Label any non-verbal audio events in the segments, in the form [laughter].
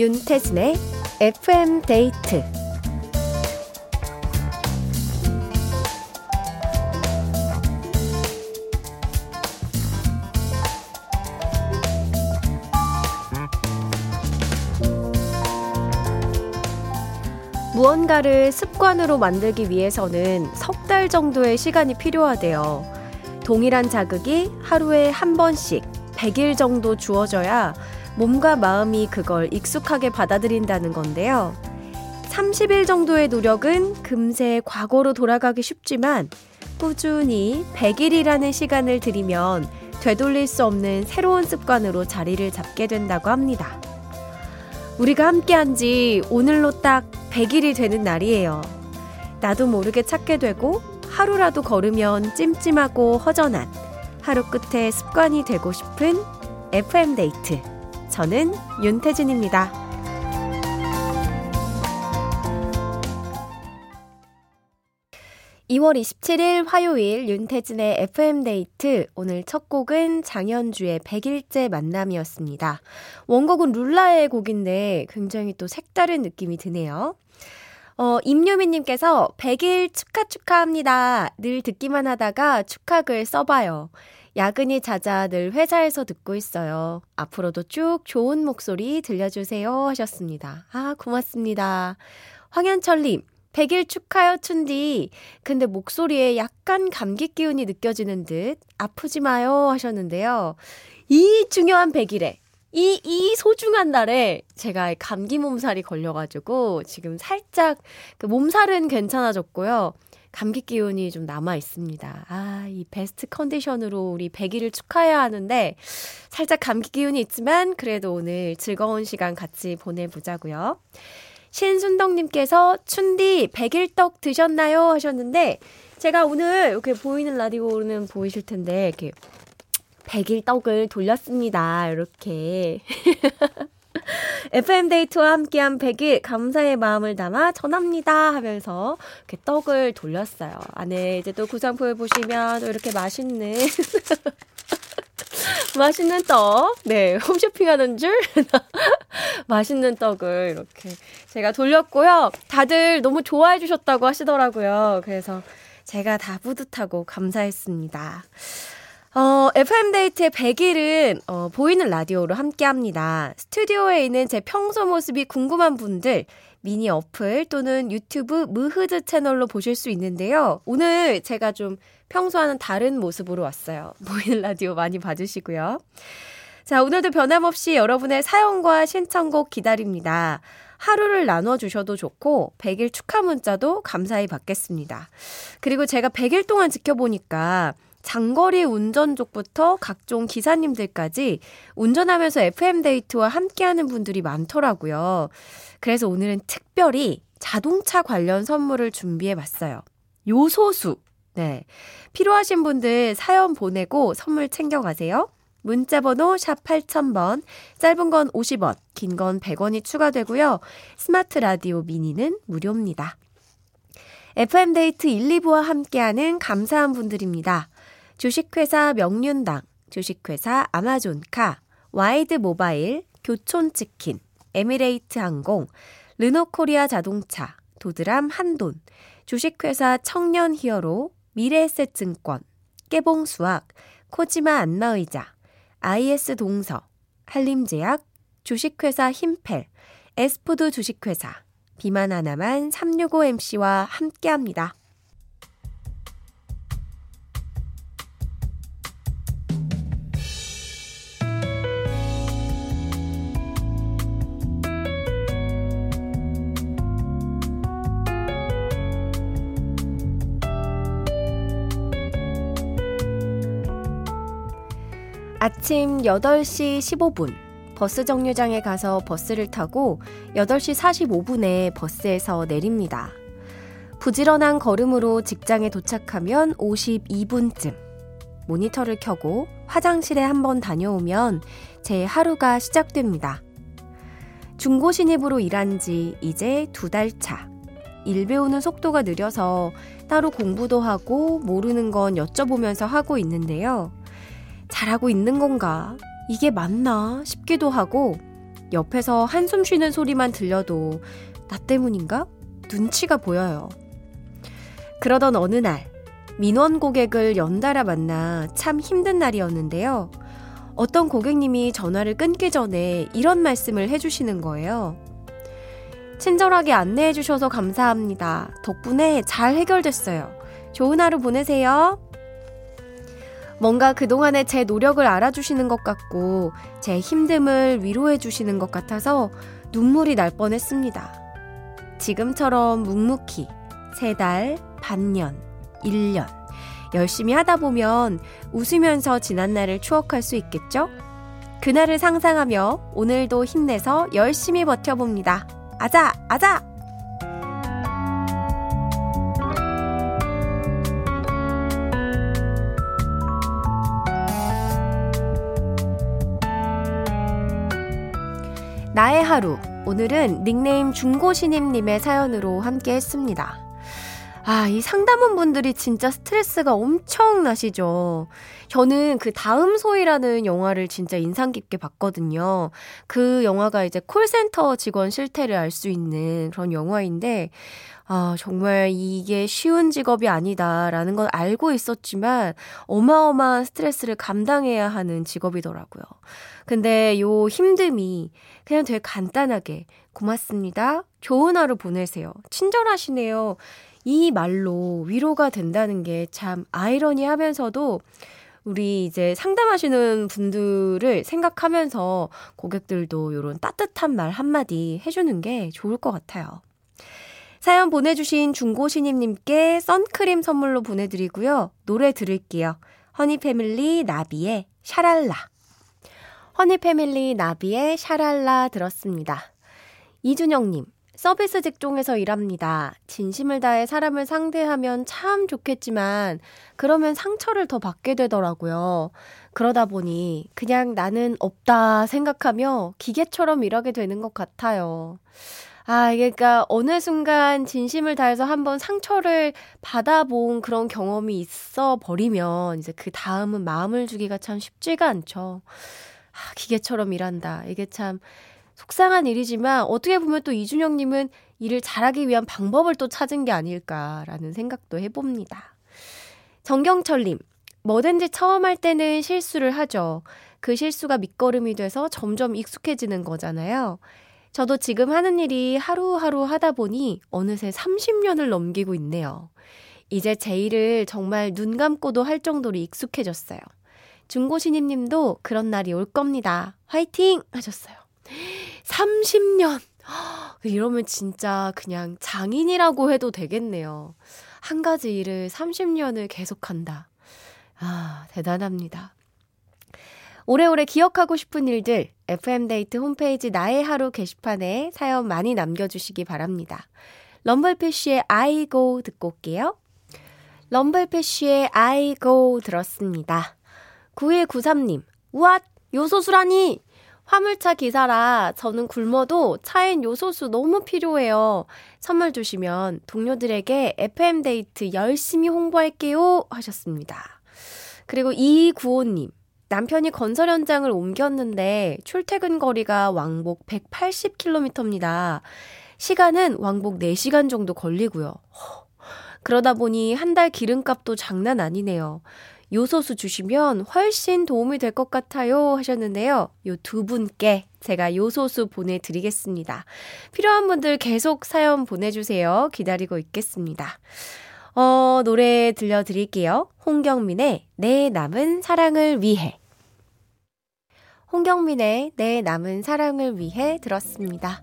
윤태진의 FM 데이트 무언가를 습관으로 만들기 위해서는 석 달 정도의 시간이 필요하대요. 동일한 자극이 하루에 한 번씩 100일 정도 주어져야 몸과 마음이 그걸 익숙하게 받아들인다는 건데요. 30일 정도의 노력은 금세 과거로 돌아가기 쉽지만 꾸준히 100일이라는 시간을 들이면 되돌릴 수 없는 새로운 습관으로 자리를 잡게 된다고 합니다. 우리가 함께 한 지 오늘로 딱 100일이 되는 날이에요. 나도 모르게 찾게 되고 하루라도 걸으면 찜찜하고 허전한 하루 끝에 습관이 되고 싶은 FM데이트. 저는 윤태진입니다. 2월 27일 화요일 윤태진의 FM데이트. 오늘 첫 곡은 장현주의 100일째 만남이었습니다. 원곡은 룰라의 곡인데 굉장히 또 색다른 느낌이 드네요. 어, 임유미님께서 100일 축하 축하합니다. 늘 듣기만 하다가 축하글 써봐요. 야근이 잦아 늘 회사에서 듣고 있어요. 앞으로도 쭉 좋은 목소리 들려주세요 하셨습니다. 아, 고맙습니다. 황현철님, 100일 축하요, 춘디. 근데 목소리에 약간 감기 기운이 느껴지는 듯 아프지 마요 하셨는데요. 이 중요한 100일에 이, 이 소중한 날에 제가 감기 몸살이 걸려가지고 지금 살짝 그 몸살은 괜찮아졌고요. 감기 기운이 좀 남아 있습니다. 아, 이 베스트 컨디션으로 우리 100일을 축하해야 하는데 살짝 감기 기운이 있지만 그래도 오늘 즐거운 시간 같이 보내보자고요. 신순덕님께서 춘디 100일 떡 드셨나요? 하셨는데 제가 오늘 이렇게 보이는 라디오는 보이실 텐데 이렇게 100일 떡을 돌렸습니다. 이렇게. [laughs] FM데이트와 함께한 100일 감사의 마음을 담아 전합니다 하면서 이렇게 떡을 돌렸어요. 안에 이제 또 구상품을 보시면 또 이렇게 맛있는 [laughs] 맛있는 떡. 네, 홈쇼핑 하는 줄? [laughs] 맛있는 떡을 이렇게 제가 돌렸고요. 다들 너무 좋아해 주셨다고 하시더라고요. 그래서 제가 다 뿌듯하고 감사했습니다. 어, FM데이트의 100일은 어, 보이는 라디오로 함께 합니다. 스튜디오에 있는 제 평소 모습이 궁금한 분들, 미니 어플 또는 유튜브 무흐드 채널로 보실 수 있는데요. 오늘 제가 좀 평소와는 다른 모습으로 왔어요. [laughs] 보이는 라디오 많이 봐주시고요. 자, 오늘도 변함없이 여러분의 사연과 신청곡 기다립니다. 하루를 나눠주셔도 좋고, 100일 축하 문자도 감사히 받겠습니다. 그리고 제가 100일 동안 지켜보니까 장거리 운전족부터 각종 기사님들까지 운전하면서 FM데이트와 함께하는 분들이 많더라고요. 그래서 오늘은 특별히 자동차 관련 선물을 준비해 봤어요. 요소수. 네. 필요하신 분들 사연 보내고 선물 챙겨가세요. 문자번호 샵 8000번, 짧은 건 50원, 긴 건 100원이 추가되고요. 스마트 라디오 미니는 무료입니다. FM데이트 1, 2부와 함께하는 감사한 분들입니다. 주식회사 명륜당, 주식회사 아마존카, 와이드 모바일, 교촌치킨, 에미레이트 항공, 르노코리아 자동차, 도드람 한돈, 주식회사 청년 히어로, 미래에셋증권, 깨봉수학, 코지마 안마의자, IS 동서, 한림제약, 주식회사 힘펠, 에스푸드 주식회사, 비만 하나만 365MC와 함께합니다. 아침 8시 15분 버스 정류장에 가서 버스를 타고 8시 45분에 버스에서 내립니다. 부지런한 걸음으로 직장에 도착하면 52분쯤. 모니터를 켜고 화장실에 한번 다녀오면 제 하루가 시작됩니다. 중고 신입으로 일한 지 이제 두 달 차. 일 배우는 속도가 느려서 따로 공부도 하고 모르는 건 여쭤보면서 하고 있는데요. 잘하고 있는 건가? 이게 맞나? 싶기도 하고, 옆에서 한숨 쉬는 소리만 들려도 나 때문인가? 눈치가 보여요. 그러던 어느 날, 민원 고객을 연달아 만나 참 힘든 날이었는데요. 어떤 고객님이 전화를 끊기 전에 이런 말씀을 해주시는 거예요. 친절하게 안내해 주셔서 감사합니다. 덕분에 잘 해결됐어요. 좋은 하루 보내세요. 뭔가 그동안의 제 노력을 알아주시는 것 같고, 제 힘듦을 위로해 주시는 것 같아서 눈물이 날 뻔했습니다. 지금처럼 묵묵히 세 달, 반년, 1년 열심히 하다 보면 웃으면서 지난 날을 추억할 수 있겠죠? 그날을 상상하며 오늘도 힘내서 열심히 버텨봅니다. 아자, 아자! 나의 하루. 오늘은 닉네임 중고신임님의 사연으로 함께 했습니다. 아, 이 상담원 분들이 진짜 스트레스가 엄청 나시죠. 저는 그 다음 소이라는 영화를 진짜 인상 깊게 봤거든요. 그 영화가 이제 콜센터 직원 실태를 알 수 있는 그런 영화인데, 아, 정말 이게 쉬운 직업이 아니다라는 건 알고 있었지만 어마어마한 스트레스를 감당해야 하는 직업이더라고요. 근데 요 힘듦이 그냥 되게 간단하게 고맙습니다. 좋은 하루 보내세요. 친절하시네요. 이 말로 위로가 된다는 게 참 아이러니하면서도 우리 이제 상담하시는 분들을 생각하면서 고객들도 이런 따뜻한 말 한마디 해주는 게 좋을 것 같아요. 사연 보내주신 중고신임님께 선크림 선물로 보내드리고요. 노래 들을게요. 허니패밀리 나비의 샤랄라. 허니패밀리 나비의 샤랄라 들었습니다. 이준영님, 서비스 직종에서 일합니다. 진심을 다해 사람을 상대하면 참 좋겠지만, 그러면 상처를 더 받게 되더라고요. 그러다 보니, 그냥 나는 없다 생각하며 기계처럼 일하게 되는 것 같아요. 아, 그러니까 어느 순간 진심을 다해서 한번 상처를 받아본 그런 경험이 있어 버리면 이제 그 다음은 마음을 주기가 참 쉽지가 않죠. 아, 기계처럼 일한다. 이게 참 속상한 일이지만 어떻게 보면 또 이준영님은 일을 잘하기 위한 방법을 또 찾은 게 아닐까라는 생각도 해봅니다. 정경철님, 뭐든지 처음 할 때는 실수를 하죠. 그 실수가 밑거름이 돼서 점점 익숙해지는 거잖아요. 저도 지금 하는 일이 하루하루 하다 보니 어느새 30년을 넘기고 있네요. 이제 제 일을 정말 눈 감고도 할 정도로 익숙해졌어요. 중고신임 님도 그런 날이 올 겁니다. 화이팅! 하셨어요. 30년! 이러면 진짜 그냥 장인이라고 해도 되겠네요. 한 가지 일을 30년을 계속한다. 아, 대단합니다. 오래오래 기억하고 싶은 일들, FM데이트 홈페이지 나의 하루 게시판에 사연 많이 남겨주시기 바랍니다. 럼블피쉬의 go 듣고 올게요. 럼블피쉬의 go 들었습니다. 9193님, 우와, 요소수라니! 화물차 기사라 저는 굶어도 차엔 요소수 너무 필요해요. 선물 주시면 동료들에게 FM데이트 열심히 홍보할게요. 하셨습니다. 그리고 2295님, 남편이 건설 현장을 옮겼는데 출퇴근 거리가 왕복 180km입니다. 시간은 왕복 4시간 정도 걸리고요. 그러다 보니 한 달 기름값도 장난 아니네요. 요소수 주시면 훨씬 도움이 될 것 같아요 하셨는데요. 요 두 분께 제가 요소수 보내드리겠습니다. 필요한 분들 계속 사연 보내주세요. 기다리고 있겠습니다. 어, 노래 들려드릴게요. 홍경민의 내 남은 사랑을 위해. 홍경민의 내 남은 사랑을 위해 들었습니다.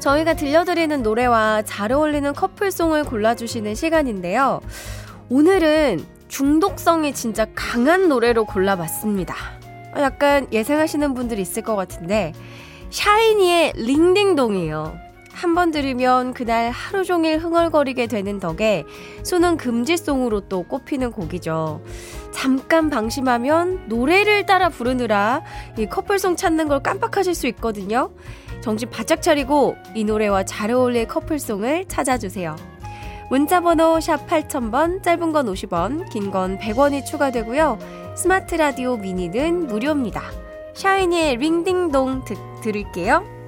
저희가 들려드리는 노래와 잘 어울리는 커플송을 골라주시는 시간인데요. 오늘은 중독성이 진짜 강한 노래로 골라봤습니다. 약간 예상하시는 분들이 있을 것 같은데, 샤이니의 링딩동이에요. 한 번 들으면 그날 하루 종일 흥얼거리게 되는 덕에 수능 금지송으로 또 꼽히는 곡이죠. 잠깐 방심하면 노래를 따라 부르느라 이 커플송 찾는 걸 깜빡하실 수 있거든요. 정신 바짝 차리고 이 노래와 잘 어울릴 커플송을 찾아주세요. 문자번호 샵 8000번, 짧은 건 50원, 긴 건 100원이 추가되고요. 스마트 라디오 미니는 무료입니다. 샤이니의 Ring Ding Dong 드, 들을게요.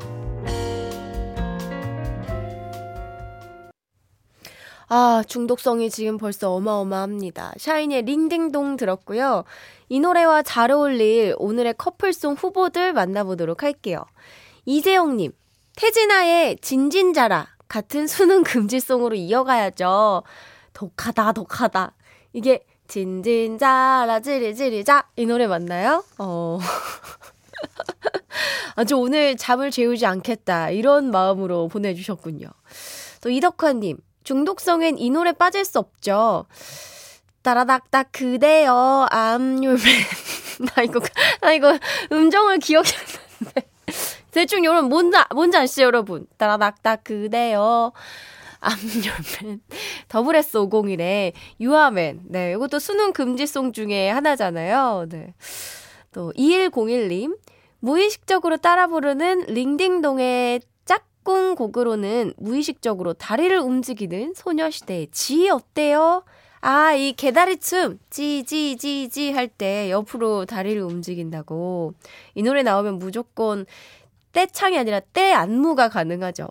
아, 중독성이 지금 벌써 어마어마합니다. 샤이니의 Ring Ding Dong 들었고요. 이 노래와 잘 어울릴 오늘의 커플송 후보들 만나보도록 할게요. 이재영님, 태진아의 진진자라 같은 수능 금지송으로 이어가야죠. 독하다, 독하다. 이게 진진자라 지리지리자 이 노래 맞나요? 어. [laughs] 아주 오늘 잠을 재우지 않겠다. 이런 마음으로 보내주셨군요. 또 이덕화님, 중독성엔 이 노래 빠질 수 없죠. 따라닥닥 그대여 암율맨. [laughs] 나 이거, 나 이거 음정을 나는데. [laughs] 대충 여러분 뭔지, 뭔지 아시죠 여러분? 따라닥닥 그대여 암열맨 더블 S 501의 유아맨 네 이것도 수능 금지송 중에 하나잖아요 네. 또 2101님 무의식적으로 따라 부르는 링딩동의 짝꿍 곡으로는 무의식적으로 다리를 움직이는 소녀시대의 지 어때요? 아, 이 개다리 춤, 지지지지 할때 옆으로 다리를 움직인다고. 이 노래 나오면 무조건 떼창이 아니라 떼 안무가 가능하죠.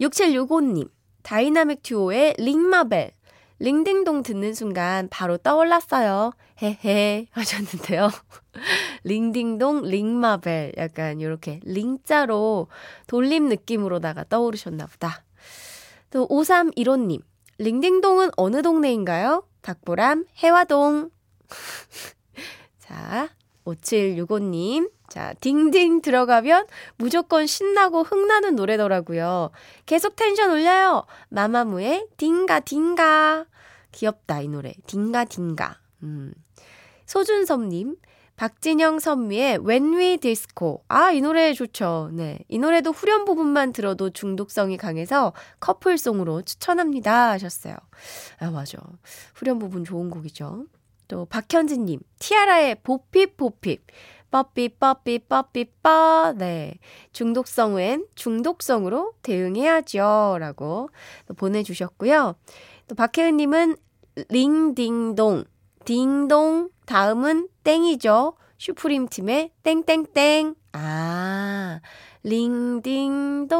6765님, 다이나믹 듀오의 링마벨. 링딩동 듣는 순간 바로 떠올랐어요. 헤헤 하셨는데요. [laughs] 링딩동 링마벨 약간 이렇게 링자로 돌림 느낌으로다가 떠오르셨나 보다. 또 5315님 Ring Ding Dong은 어느 동네인가요? 박보람 혜화동. [laughs] 자 5765님 자, 딩딩 들어가면 무조건 신나고 흥나는 노래더라고요. 계속 텐션 올려요. 마마무의 딩가 딩가. 귀엽다, 이 노래. 딩가 딩가. 음. 소준섭님, 박진영 선미의 When We Disco. 아, 이 노래 좋죠. 네. 이 노래도 후렴 부분만 들어도 중독성이 강해서 커플송으로 추천합니다. 하셨어요. 아, 맞아. 후렴 부분 좋은 곡이죠. 또 박현진님, 티아라의 보핍 보핍. 뻐삐 뻐삐 뻐삐 뻐. 네. 중독성 엔 중독성으로 대응해야죠. 라고 보내주셨고요. 또 박혜은님은 링딩동. 딩동. 다음은 땡이죠. 슈프림 팀의 땡땡땡. 아. 링딩동.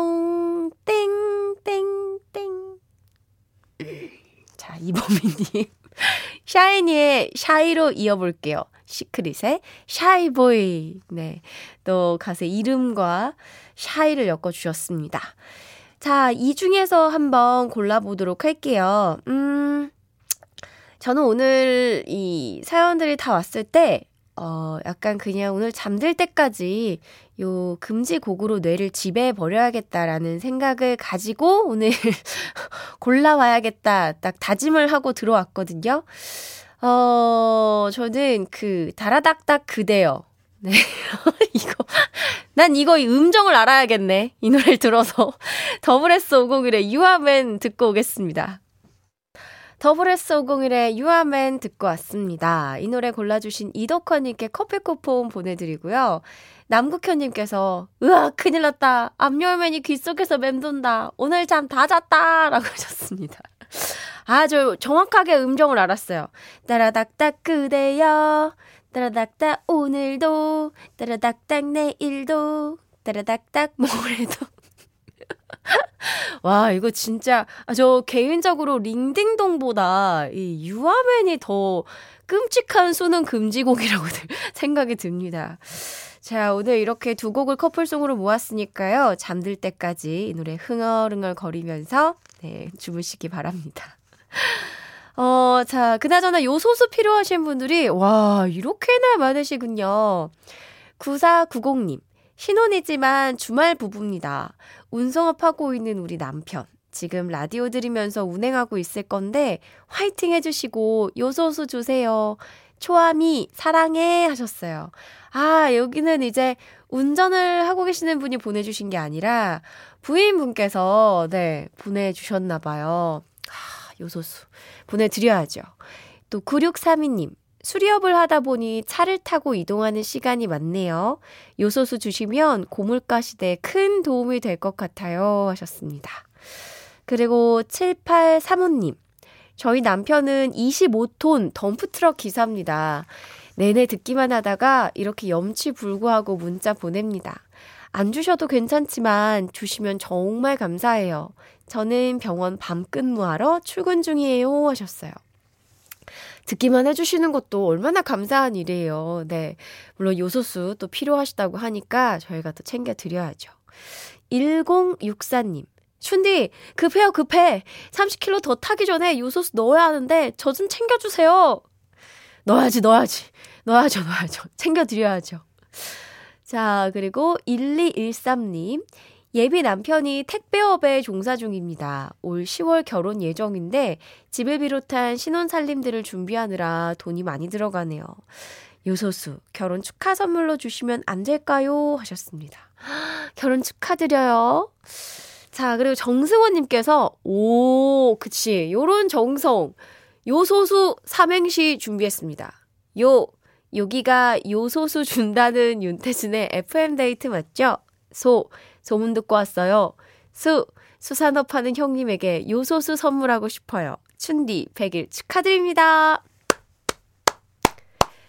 땡땡땡. 자, 이범희님. [laughs] 샤이니의 Shy로 이어볼게요. 시크릿의 Shy Boy. 네. 또 가수의 이름과 Shy를 엮어주셨습니다. 자, 이 중에서 한번 골라보도록 할게요. 음, 저는 오늘 이 사연들이 다 왔을 때, 어, 약간 그냥 오늘 잠들 때까지 요 금지곡으로 뇌를 지배해 버려야겠다라는 생각을 가지고 오늘 [laughs] 골라와야겠다 딱 다짐을 하고 들어왔거든요. 어, 저는 그, 다라닥닥 그대요. 네. [laughs] 이거, 난 이거 음정을 알아야겠네. 이 노래를 들어서. 더블 S 501의 U R Man 듣고 오겠습니다. 더블 S 501의 U R Man 듣고 왔습니다. 이 노래 골라주신 이덕화님께 커피 쿠폰 보내드리고요. 남국현님께서, 으아, 큰일 났다. 암열맨이 귀 속에서 맴돈다. 오늘 잠 다 잤다. 라고 [laughs] 하셨습니다. 아주 정확하게 음정을 알았어요. 따라닥닥 그대여. 따라닥닥 오늘도. 따라닥닥 내일도. 따라닥닥 모레도. [laughs] 와, 이거 진짜, 아, 저 개인적으로 링딩동보다 이 유아맨이 더 끔찍한 수능 금지곡이라고 [laughs] 생각이 듭니다. 자, 오늘 이렇게 두 곡을 커플송으로 모았으니까요. 잠들 때까지 이 노래 흥얼흥얼 거리면서, 네, 주무시기 바랍니다. 어, 자, 그나저나 요소수 필요하신 분들이, 와, 이렇게나 많으시군요. 9490님, 신혼이지만 주말 부부입니다. 운송업 하고 있는 우리 남편. 지금 라디오 들으면서 운행하고 있을 건데, 화이팅 해주시고, 요소수 주세요. 초아미, 사랑해 하셨어요. 아, 여기는 이제 운전을 하고 계시는 분이 보내주신 게 아니라, 부인분께서, 네, 보내주셨나봐요. 아, 요소수. 보내드려야죠. 또 9632님. 수리업을 하다 보니 차를 타고 이동하는 시간이 많네요. 요소수 주시면 고물가 시대에 큰 도움이 될 것 같아요. 하셨습니다. 그리고 7835님. 저희 남편은 25톤 덤프트럭 기사입니다. 내내 듣기만 하다가 이렇게 염치 불구하고 문자 보냅니다. 안 주셔도 괜찮지만 주시면 정말 감사해요. 저는 병원 밤 근무하러 출근 중이에요. 하셨어요. 듣기만 해주시는 것도 얼마나 감사한 일이에요. 네. 물론 요소수 또 필요하시다고 하니까 저희가 또 챙겨드려야죠. 1064님. 춘디, 급해요, 급해. 30kg 더 타기 전에 요소수 넣어야 하는데, 저 좀 챙겨주세요. 넣어야지, 넣어야지. 넣어야죠, 넣어야죠. 챙겨드려야죠. 자, 그리고 1213님. 예비 남편이 택배업에 종사 중입니다. 올 10월 결혼 예정인데 집을 비롯한 신혼 살림들을 준비하느라 돈이 많이 들어가네요. 요소수 결혼 축하 선물로 주시면 안 될까요? 하셨습니다. [gasps] 결혼 축하드려요. 자, 그리고 정승원님께서, 오, 그치. 요런 정성. 요소수 삼행시 준비했습니다. 요, 여기가 요소수 준다는 윤태진의 FM데이트 맞죠? 소, 소문 듣고 왔어요. 수, 수산업 하는 형님에게 요소수 선물하고 싶어요. 춘디 100일 축하드립니다.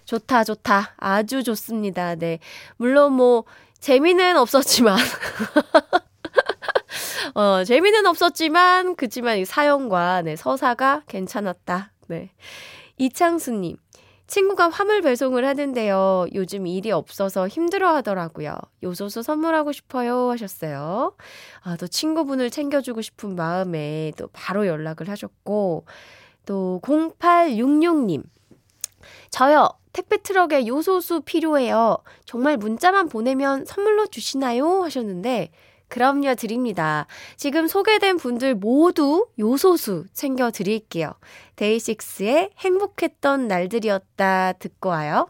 좋다, 좋다. 아주 좋습니다. 네. 물론 뭐, 재미는 없었지만. [laughs] 어, 재미는 없었지만, 그치만 이 사연과, 네, 서사가 괜찮았다. 네. 이창수님. 친구가 화물 배송을 하는데요. 요즘 일이 없어서 힘들어 하더라고요. 요소수 선물하고 싶어요. 하셨어요. 아, 또 친구분을 챙겨주고 싶은 마음에 또 바로 연락을 하셨고, 또 0866님. 저요. 택배 트럭에 요소수 필요해요. 정말 문자만 보내면 선물로 주시나요? 하셨는데, 그럼요, 드립니다. 지금 소개된 분들 모두 요소수 챙겨 드릴게요. 데이식스의 행복했던 날들이었다 듣고 와요.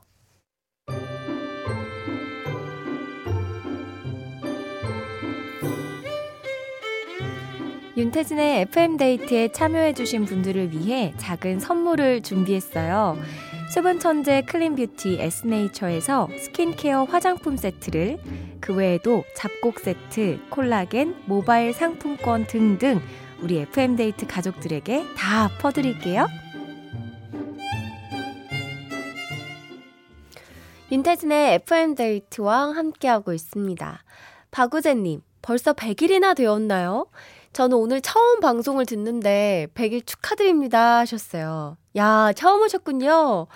윤태진의 FM데이트에 참여해주신 분들을 위해 작은 선물을 준비했어요. 수분 천재 clean beauty 에스네이처에서 스킨케어 화장품 세트를 그 외에도 잡곡 세트, 콜라겐, 모바일 상품권 등등 우리 FM데이트 가족들에게 다 퍼드릴게요. 윤태진의 FM데이트와 함께하고 있습니다. 박우재님, 벌써 100일이나 되었나요? 저는 오늘 처음 방송을 듣는데 100일 축하드립니다 하셨어요. 야, 처음 오셨군요.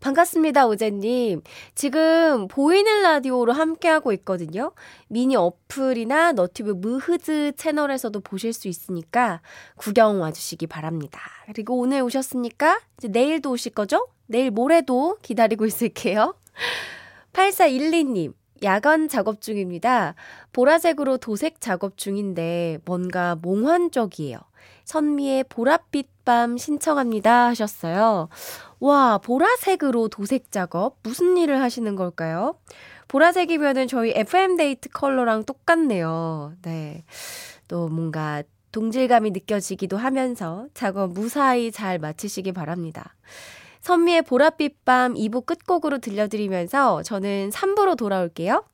반갑습니다, 오재님. 지금 보이는 라디오로 함께하고 있거든요. 미니 어플이나 너튜브 무흐즈 채널에서도 보실 수 있으니까 구경 와주시기 바랍니다. 그리고 오늘 오셨으니까 이제 내일도 오실 거죠? 내일 모레도 기다리고 있을게요. 8412님. 야간 작업 중입니다. 보라색으로 도색 작업 중인데 뭔가 몽환적이에요. 선미의 보랏빛 밤 신청합니다 하셨어요. 와, 보라색으로 도색 작업 무슨 일을 하시는 걸까요? 보라색이면은 저희 FM데이트 컬러랑 똑같네요. 네. 또 뭔가 동질감이 느껴지기도 하면서 작업 무사히 잘 마치시기 바랍니다. 선미의 보랏빛 밤 2부 끝곡으로 들려드리면서 저는 3부로 돌아올게요.